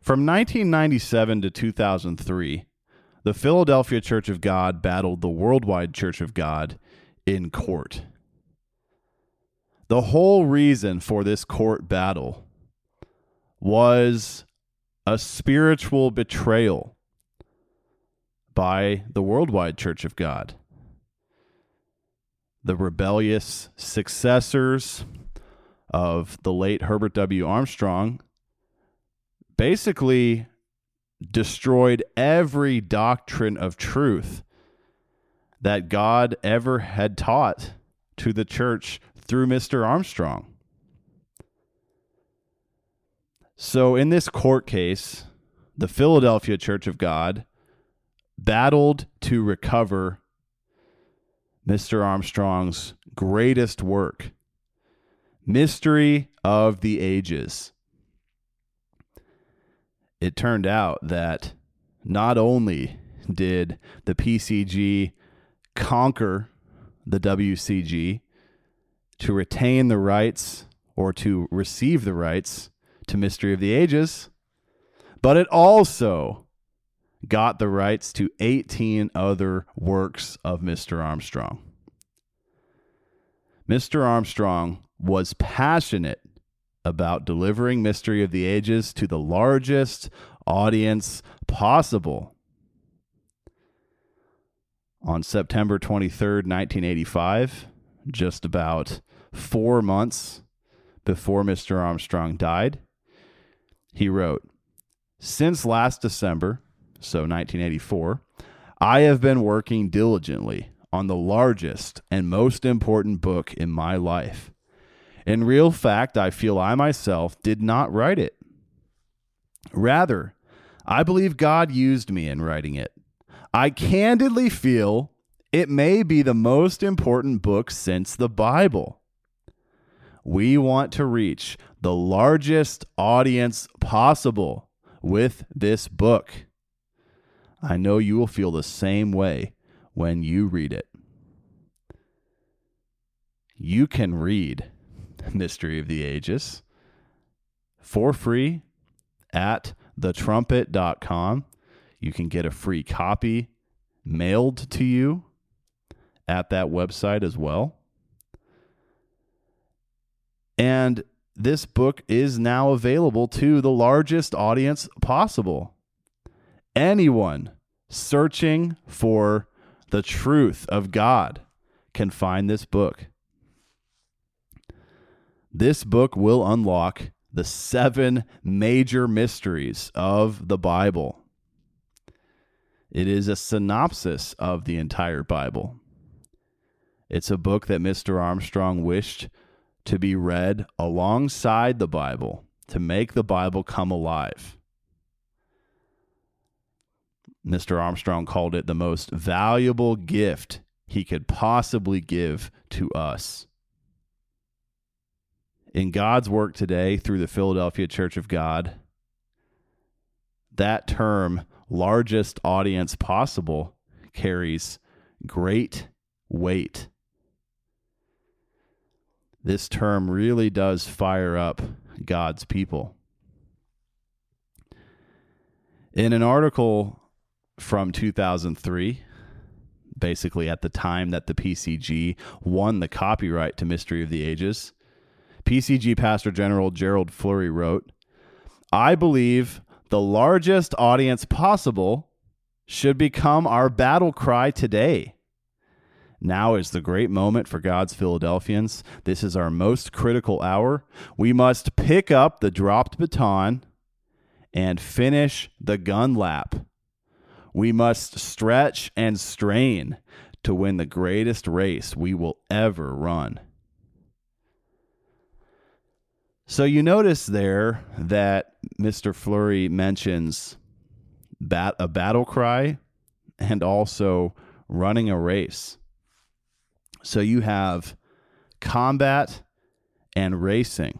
From 1997 to 2003, the Philadelphia Church of God battled the Worldwide Church of God in court. The whole reason for this court battle was a spiritual betrayal by the Worldwide Church of God. The rebellious successors of the late Herbert W. Armstrong basically destroyed every doctrine of truth that God ever had taught to the church through Mr. Armstrong. So, in this court case, the Philadelphia Church of God battled to recover Mr. Armstrong's greatest work, Mystery of the Ages. It turned out that not only did the PCG conquer the WCG to retain the rights or to receive the rights to Mystery of the Ages, but it also got the rights to 18 other works of Mr. Armstrong. Mr. Armstrong was passionate about delivering Mystery of the Ages to the largest audience possible. On September 23rd, 1985, just about four months before Mr. Armstrong died, he wrote, Since last December, so 1984, I have been working diligently on the largest and most important book in my life. In real fact, I feel I myself did not write it. Rather, I believe God used me in writing it. I candidly feel it may be the most important book since the Bible. We want to reach the largest audience possible with this book. I know you will feel the same way when you read it. You can read Mystery of the Ages for free at thetrumpet.com. You can get a free copy mailed to you at that website as well. And this book is now available to the largest audience possible. Anyone searching for the truth of God can find this book. This book will unlock the seven major mysteries of the Bible. It is a synopsis of the entire Bible. It's a book that Mr. Armstrong wished to be read alongside the Bible to make the Bible come alive. Mr. Armstrong called it the most valuable gift he could possibly give to us. In God's work today through the Philadelphia Church of God, that term, largest audience possible, carries great weight. This term really does fire up God's people. In an article from 2003, basically at the time that the PCG won the copyright to Mystery of the Ages, PCG Pastor General Gerald Flurry wrote, I believe the largest audience possible should become our battle cry today. Now is the great moment for God's Philadelphians. This is our most critical hour. We must pick up the dropped baton and finish the gun lap. We must stretch and strain to win the greatest race we will ever run. So you notice there that Mr. Flurry mentions bat- a battle cry and also running a race. So you have combat and racing,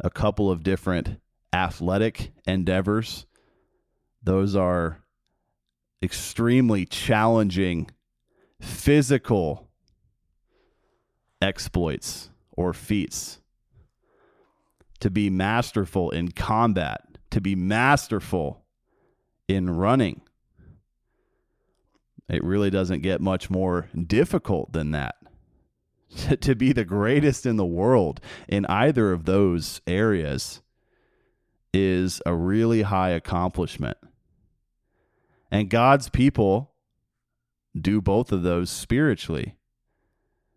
a couple of different athletic endeavors. Those are extremely challenging physical exploits or feats to be masterful in combat, to be masterful in running. It really doesn't get much more difficult than that. to be the greatest in the world in either of those areas is a really high accomplishment. And God's people do both of those spiritually.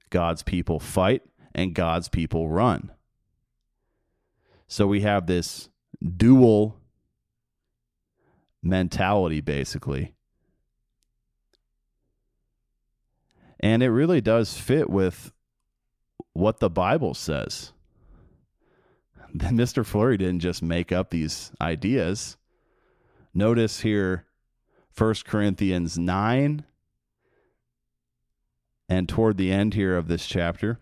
God's people fight and God's people run. So we have this dual mentality, basically. And it really does fit with what the Bible says. Mr. Flurry didn't just make up these ideas. Notice here 1 Corinthians 9 and toward the end here of this chapter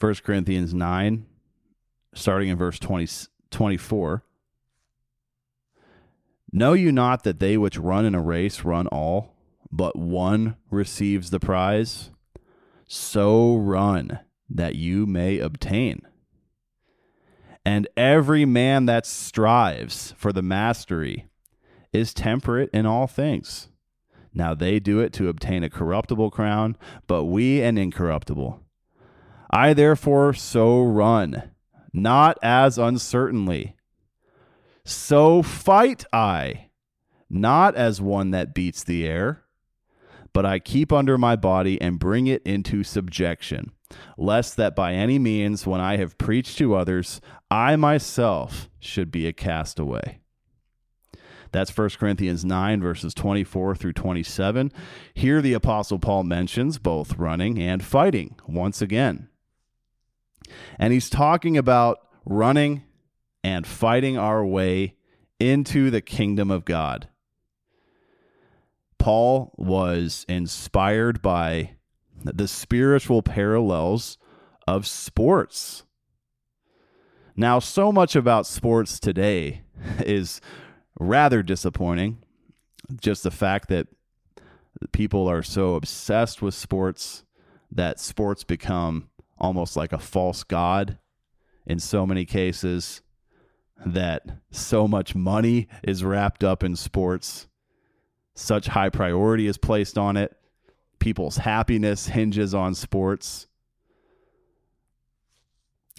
1 Corinthians 9 starting in verse 20, 24. Know you not that they which run in a race run all, but one receives the prize? So run that you may obtain. And every man that strives for the mastery is temperate in all things. Now they do it to obtain a corruptible crown, but we an incorruptible. I therefore so run not as uncertainly. So fight I, not as one that beats the air, but I keep under my body and bring it into subjection, lest that by any means, when I have preached to others, I myself should be a castaway. That's 1 Corinthians 9, verses 24 through 27. Here, the Apostle Paul mentions both running and fighting once again. And he's talking about running and fighting our way into the kingdom of God. Paul was inspired by the spiritual parallels of sports. Now, so much about sports today is rather disappointing. Just the fact that people are so obsessed with sports that sports become almost like a false god in so many cases that so much money is wrapped up in sports. Such high priority is placed on it. People's happiness hinges on sports.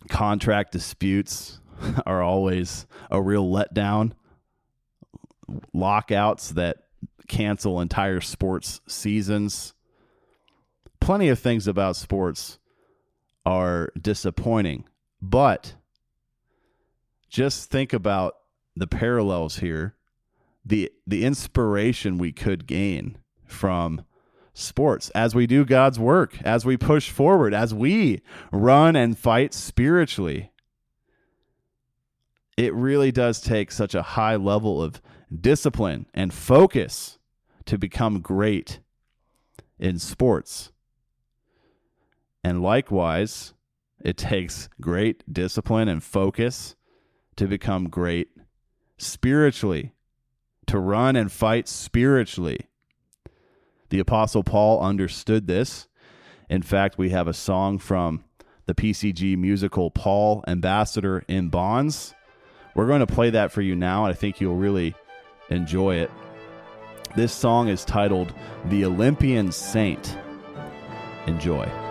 Contract disputes are always a real letdown. Lockouts that cancel entire sports seasons. Plenty of things about sports are disappointing. But just think about the parallels here, the the inspiration we could gain from sports as we do God's work, as we push forward, as we run and fight spiritually. It really does take such a high level of discipline and focus to become great in sports. And likewise, it takes great discipline and focus to become great spiritually, to run and fight spiritually. The Apostle Paul understood this. In fact, we have a song from the PCG musical Paul Ambassador in Bonds. We're going to play that for you now, and I think you'll really enjoy it. This song is titled The Olympian Saint. Enjoy.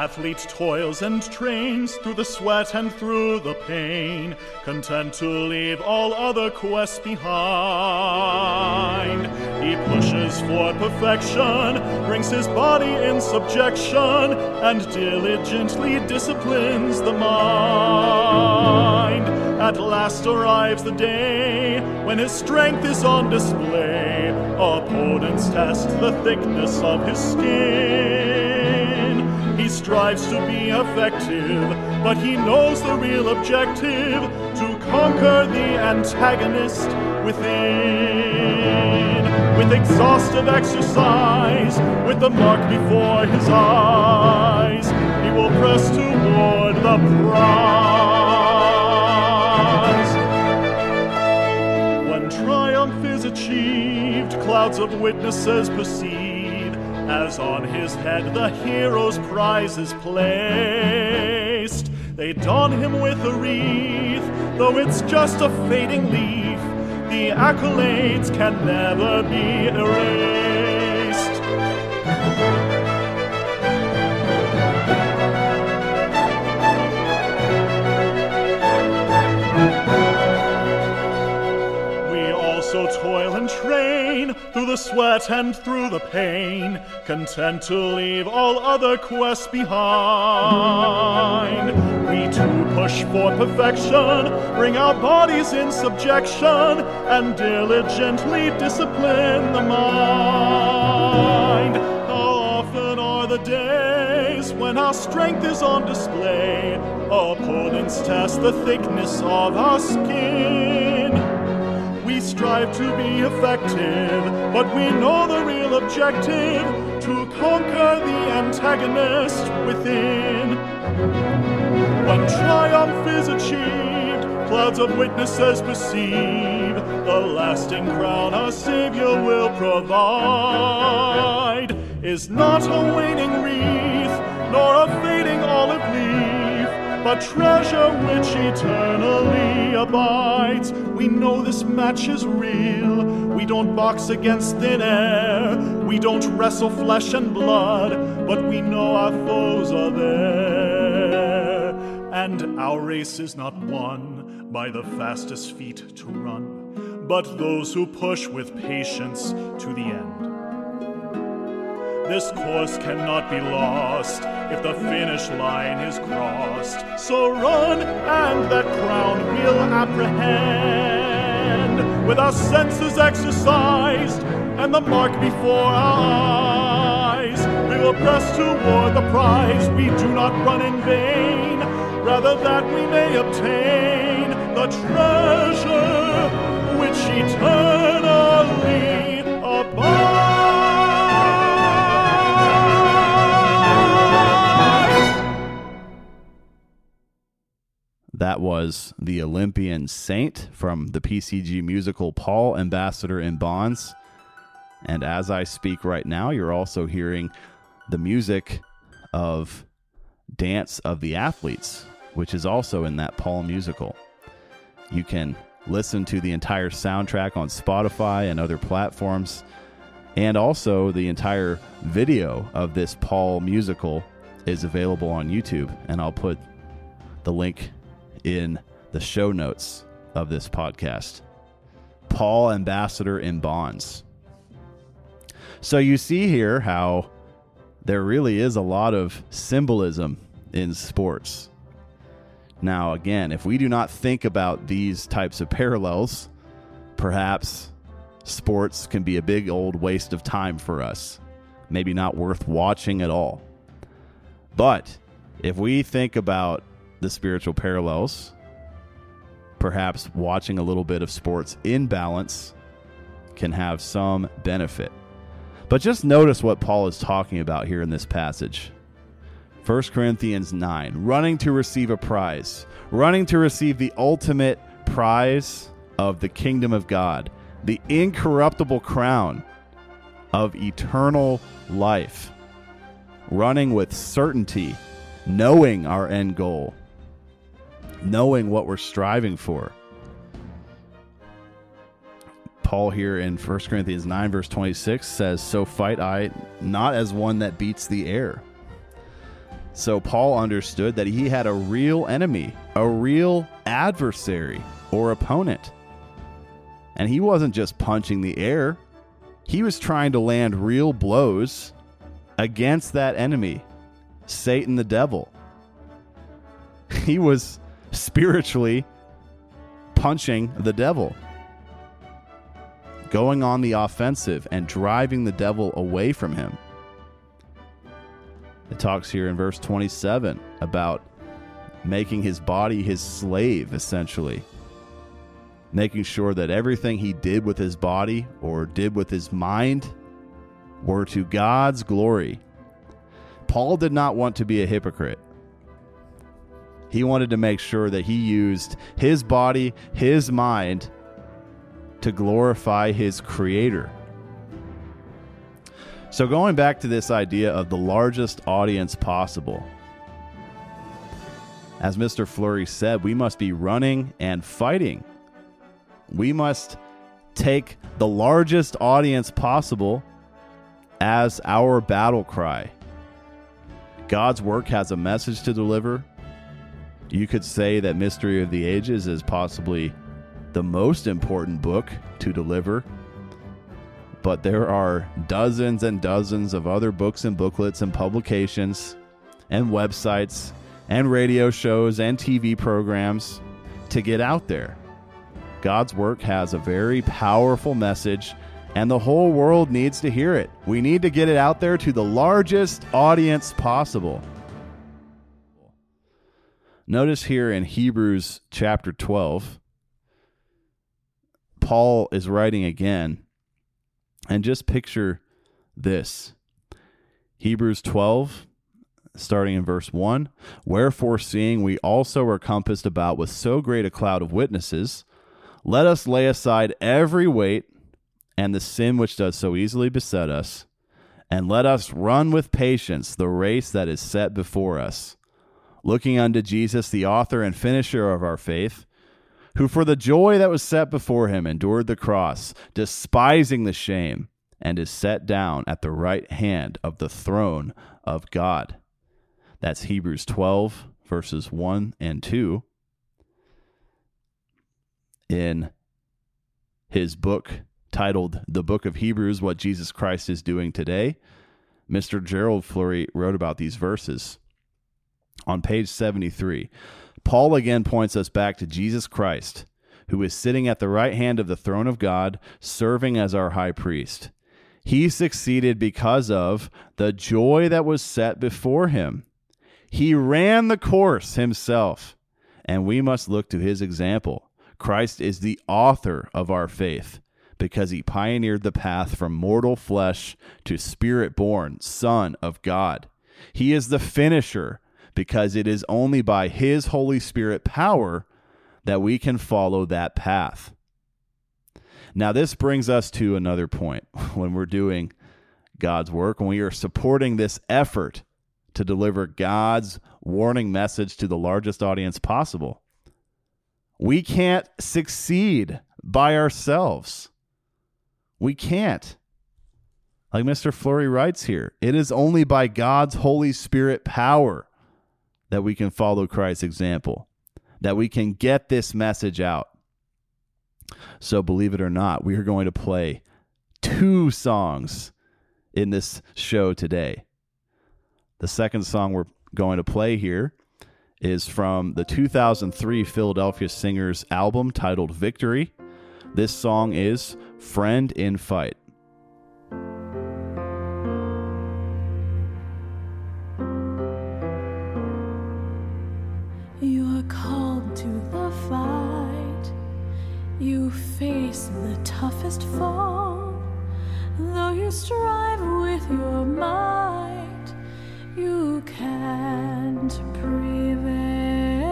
Athlete toils and trains through the sweat and through the pain, content to leave all other quests behind. He pushes for perfection, brings his body in subjection, and diligently disciplines the mind. At last arrives the day when his strength is on display. Opponents test the thickness of his skin. Strives to be effective, but he knows the real objective to conquer the antagonist within. With exhaustive exercise, with the mark before his eyes, he will press toward the prize. When triumph is achieved, clouds of witnesses proceed, as on his head the hero's prize is placed. They don him with a wreath, though it's just a fading leaf. The accolades can never be erased. Through the sweat and through the pain, content to leave all other quests behind. We too push for perfection, bring our bodies in subjection, and diligently discipline the mind. How often are the days when our strength is on display? Opponents test the thickness of our skin. We strive to be effective, but we know the real objective to conquer the antagonist within. When triumph is achieved, clouds of witnesses perceive the lasting crown our Savior will provide is not a waning wreath, nor a fading olive leaf, but treasure which eternally abides. We know this match is real. We don't box against thin air. We don't wrestle flesh and blood, but we know our foes are there. And our race is not won by the fastest feet to run, but those who push with patience to the end. This course cannot be lost if the finish line is crossed. So run, and that crown we'll apprehend. With our senses exercised and the mark before our eyes, we will press toward the prize. We do not run in vain, rather that we may obtain the treasure which eternally That was the Olympian Saint from the PCG musical Paul, Ambassador in Bonds. And as I speak right now, you're also hearing the music of Dance of the Athletes, which is also in that Paul musical. You can listen to the entire soundtrack on Spotify and other platforms. And also, the entire video of this Paul musical is available on YouTube. And I'll put the link in the show notes of this podcast. Paul Ambassador in Bonds. So you see here how there really is a lot of symbolism in sports. Now, again, if we do not think about these types of parallels, perhaps sports can be a big old waste of time for us. Maybe not worth watching at all. But if we think about the spiritual parallels, perhaps watching a little bit of sports in balance can have some benefit. But just notice what Paul is talking about here in this passage. 1 Corinthians 9, running to receive a prize, running to receive the ultimate prize of the kingdom of God, the incorruptible crown of eternal life, running with certainty, knowing our end goal, knowing what we're striving for. Paul here in 1 Corinthians 9, verse 26 says, So fight I not as one that beats the air. So Paul understood that he had a real enemy, a real adversary or opponent. And he wasn't just punching the air, he was trying to land real blows against that enemy, Satan the devil. He was spiritually punching the devil, going on the offensive and driving the devil away from him. It talks here in verse 27 about making his body his slave, essentially. Making sure that everything he did with his body or did with his mind were to God's glory. Paul did not want to be a hypocrite. He wanted to make sure that he used his body, his mind, to glorify his creator. So, going back to this idea of the largest audience possible, as Mr. Flurry said, we must be running and fighting. We must take the largest audience possible as our battle cry. God's work has a message to deliver. You could say that Mystery of the Ages is possibly the most important book to deliver. But there are dozens and dozens of other books and booklets and publications and websites and radio shows and TV programs to get out there. God's work has a very powerful message, and the whole world needs to hear it. We need to get it out there to the largest audience possible. Notice here in Hebrews chapter 12, Paul is writing again, and just picture this. Hebrews 12, starting in verse 1 Wherefore, seeing we also are compassed about with so great a cloud of witnesses, let us lay aside every weight and the sin which does so easily beset us, and let us run with patience the race that is set before us, looking unto Jesus, the author and finisher of our faith, who for the joy that was set before him endured the cross, despising the shame, and is set down at the right hand of the throne of God. That's Hebrews 12, verses 1 and 2. In his book titled The Book of Hebrews What Jesus Christ is Doing Today, Mr. Gerald Flurry wrote about these verses. On page 73, Paul again points us back to Jesus Christ, who is sitting at the right hand of the throne of God, serving as our high priest. He succeeded because of the joy that was set before him. He ran the course himself, and we must look to his example. Christ is the author of our faith because he pioneered the path from mortal flesh to spirit born Son of God. He is the finisher because it is only by his Holy Spirit power that we can follow that path. Now, this brings us to another point when we're doing God's work, when we are supporting this effort to deliver God's warning message to the largest audience possible. We can't succeed by ourselves. We can't. Like Mr. Flurry writes here, it is only by God's Holy Spirit power that we can follow Christ's example, that we can get this message out. So, believe it or not, we are going to play two songs in this show today. The second song we're going to play here is from the 2003 Philadelphia Singers album titled Victory. This song is Friend in Fight. Toughest foe. Though you strive with your might, you can't prevail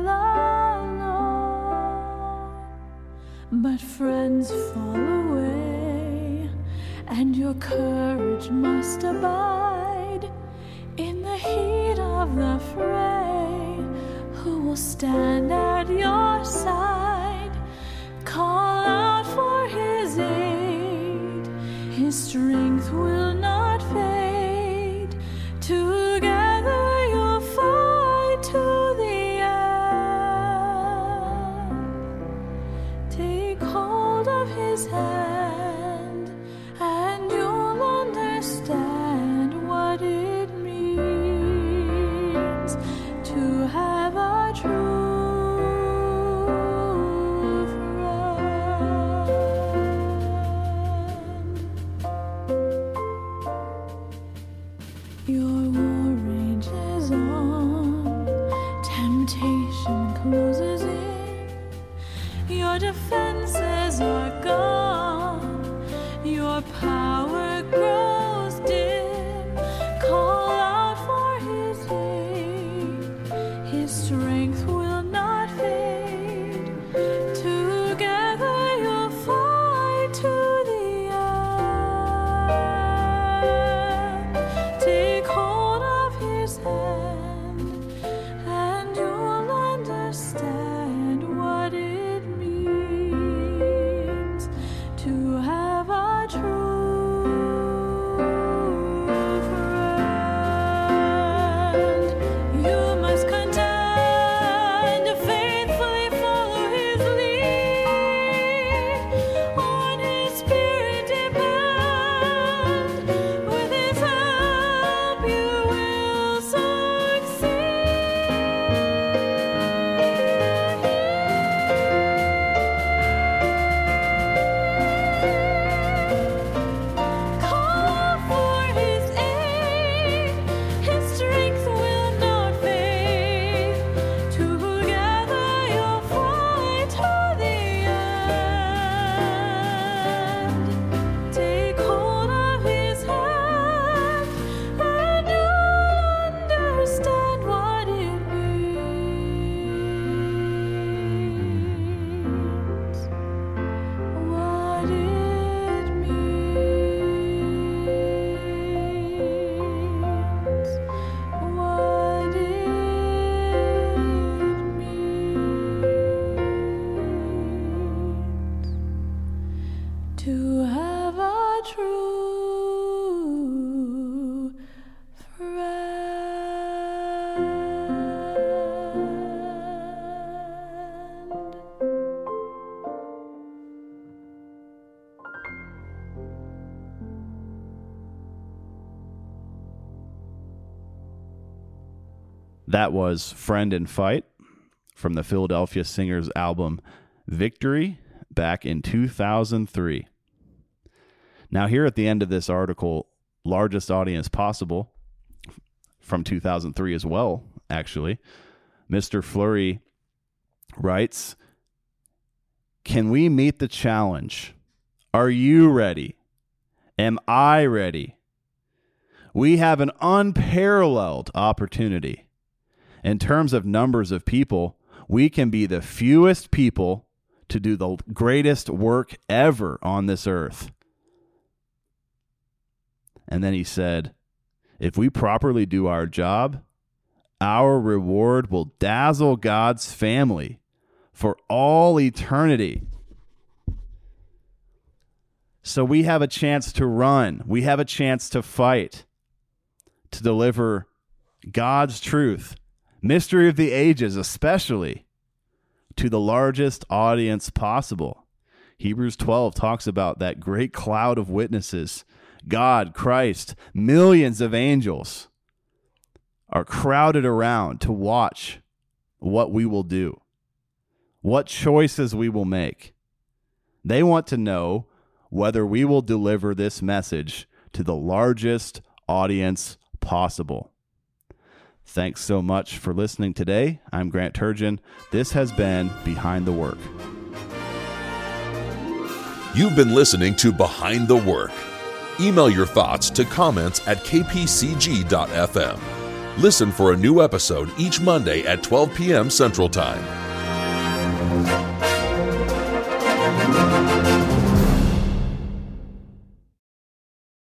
alone. But friends fall away, and your courage must abide in the heat of the fray. Who will stand at your side? His true. That was Friend and Fight from the Philadelphia Singers album Victory back in 2003. Now, here at the end of this article, largest audience possible from 2003 as well, actually, Mr. Flurry writes Can we meet the challenge? Are you ready? Am I ready? We have an unparalleled opportunity. In terms of numbers of people, we can be the fewest people to do the greatest work ever on this earth. And then he said, If we properly do our job, our reward will dazzle God's family for all eternity. So we have a chance to run, we have a chance to fight, to deliver God's truth, mystery of the ages, especially to the largest audience possible. Hebrews 12 talks about that great cloud of witnesses God, Christ, millions of angels are crowded around to watch what we will do, what choices we will make. They want to know whether we will deliver this message to the largest audience possible. Thanks so much for listening today. I'm Grant Turgeon. This has been Behind the Work. You've been listening to Behind the Work. Email your thoughts to comments at kpcg.fm. Listen for a new episode each Monday at 12 p.m. Central Time.